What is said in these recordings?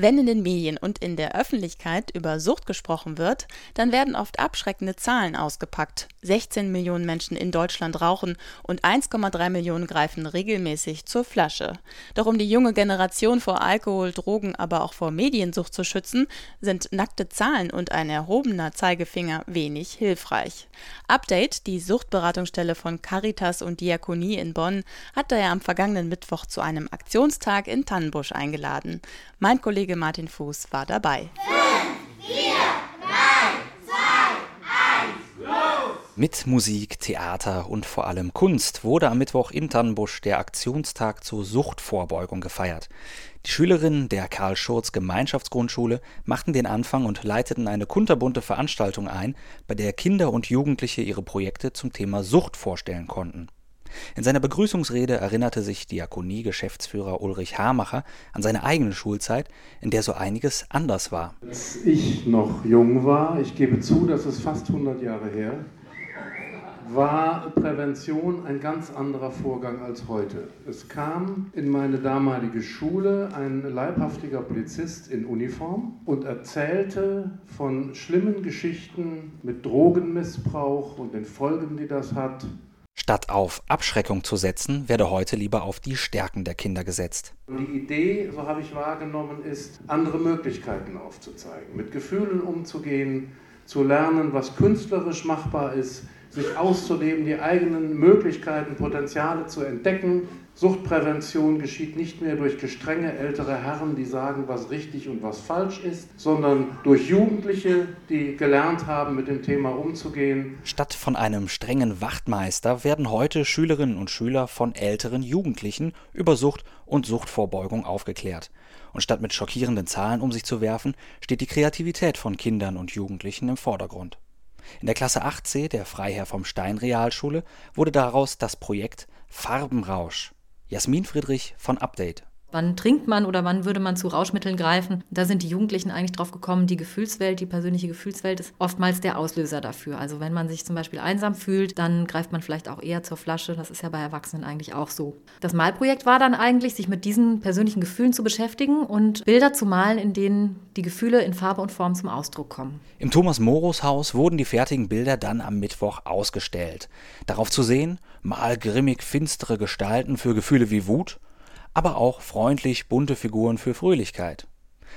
Wenn in den Medien und in der Öffentlichkeit über Sucht gesprochen wird, dann werden oft abschreckende Zahlen ausgepackt. 16 Millionen Menschen in Deutschland rauchen und 1,3 Millionen greifen regelmäßig zur Flasche. Doch um die junge Generation vor Alkohol, Drogen, aber auch vor Mediensucht zu schützen, sind nackte Zahlen und ein erhobener Zeigefinger wenig hilfreich. Update, die Suchtberatungsstelle von Caritas und Diakonie in Bonn, hat daher am vergangenen Mittwoch zu einem Aktionstag in Tannenbusch eingeladen. Mein Kollege Kollege Martin Fuß war dabei. Mit Musik, Theater und vor allem Kunst wurde am Mittwoch in Tannenbusch der Aktionstag zur Suchtvorbeugung gefeiert. Die Schülerinnen der Karl Schurz Gemeinschaftsgrundschule machten den Anfang und leiteten eine kunterbunte Veranstaltung ein, bei der Kinder und Jugendliche ihre Projekte zum Thema Sucht vorstellen konnten. In seiner Begrüßungsrede erinnerte sich Diakonie-Geschäftsführer Ulrich Hamacher an seine eigene Schulzeit, in der so einiges anders war. Als ich noch jung war, ich gebe zu, das ist fast 100 Jahre her, war Prävention ein ganz anderer Vorgang als heute. Es kam in meine damalige Schule ein leibhaftiger Polizist in Uniform und erzählte von schlimmen Geschichten mit Drogenmissbrauch und den Folgen, die das hat, Statt auf Abschreckung zu setzen, werde heute lieber auf die Stärken der Kinder gesetzt. Die Idee, so habe ich wahrgenommen, ist, andere Möglichkeiten aufzuzeigen, mit Gefühlen umzugehen, zu lernen, was künstlerisch machbar ist, sich auszuleben, die eigenen Möglichkeiten, Potenziale zu entdecken, Suchtprävention geschieht nicht mehr durch gestrenge ältere Herren, die sagen, was richtig und was falsch ist, sondern durch Jugendliche, die gelernt haben, mit dem Thema umzugehen. Statt von einem strengen Wachtmeister werden heute Schülerinnen und Schüler von älteren Jugendlichen über Sucht und Suchtvorbeugung aufgeklärt. Und statt mit schockierenden Zahlen um sich zu werfen, steht die Kreativität von Kindern und Jugendlichen im Vordergrund. In der Klasse 8c der Freiherr vom Stein Realschule wurde daraus das Projekt Farbenrausch. Jasmin Friedrich von Update. Wann trinkt man oder wann würde man zu Rauschmitteln greifen? Da sind die Jugendlichen eigentlich drauf gekommen, die Gefühlswelt, die persönliche Gefühlswelt ist oftmals der Auslöser dafür. Also wenn man sich zum Beispiel einsam fühlt, dann greift man vielleicht auch eher zur Flasche. Das ist ja bei Erwachsenen eigentlich auch so. Das Malprojekt war dann eigentlich, sich mit diesen persönlichen Gefühlen zu beschäftigen und Bilder zu malen, in denen die Gefühle in Farbe und Form zum Ausdruck kommen. Im Thomas Morus Haus wurden die fertigen Bilder dann am Mittwoch ausgestellt. Darauf zu sehen, mal grimmig finstere Gestalten für Gefühle wie Wut, aber auch freundlich bunte Figuren für Fröhlichkeit.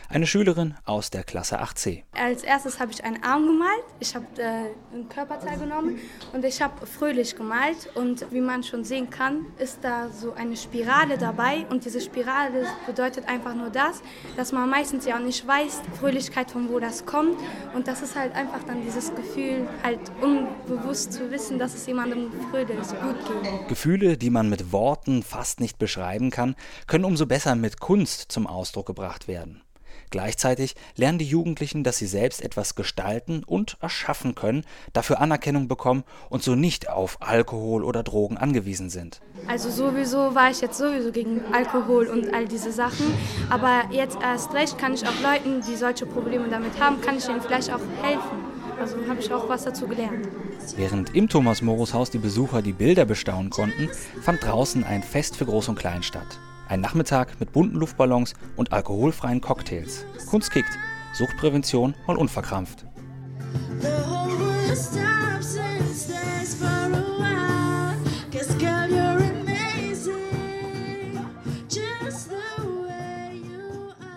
Eine Schülerin aus der Klasse 8c. Als erstes habe ich einen Arm gemalt, ich habe äh, ein Körperteil genommen und ich habe fröhlich gemalt. Und wie man schon sehen kann, ist da so eine Spirale dabei. Und diese Spirale bedeutet einfach nur das, dass man meistens ja auch nicht weiß, Fröhlichkeit, von wo das kommt. Und das ist halt einfach dann dieses Gefühl, halt unbewusst zu wissen, dass es jemandem fröhlich gut geht. Gefühle, die man mit Worten fast nicht beschreiben kann, können umso besser mit Kunst zum Ausdruck gebracht werden. Gleichzeitig lernen die Jugendlichen, dass sie selbst etwas gestalten und erschaffen können, dafür Anerkennung bekommen und so nicht auf Alkohol oder Drogen angewiesen sind. Also sowieso war ich jetzt sowieso gegen Alkohol und all diese Sachen, aber jetzt erst recht kann ich auch Leuten, die solche Probleme damit haben, kann ich ihnen vielleicht auch helfen. Also habe ich auch was dazu gelernt. Während im Thomas Morus Haus die Besucher die Bilder bestaunen konnten, fand draußen ein Fest für Groß und Klein statt. Ein Nachmittag mit bunten Luftballons und alkoholfreien Cocktails. Kunst kickt. Suchtprävention mal unverkrampft.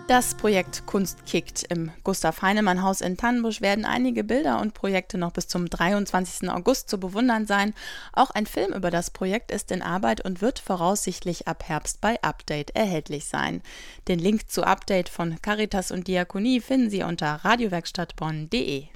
Das Projekt Kunst kickt im Gustav Heinemann Haus in Tannenbusch werden einige Bilder und Projekte noch bis zum 23. August zu bewundern sein. Auch ein Film über das Projekt ist in Arbeit und wird voraussichtlich ab Herbst bei Update erhältlich sein. Den Link zu Update von Caritas und Diakonie finden Sie unter radiowerkstattbonn.de.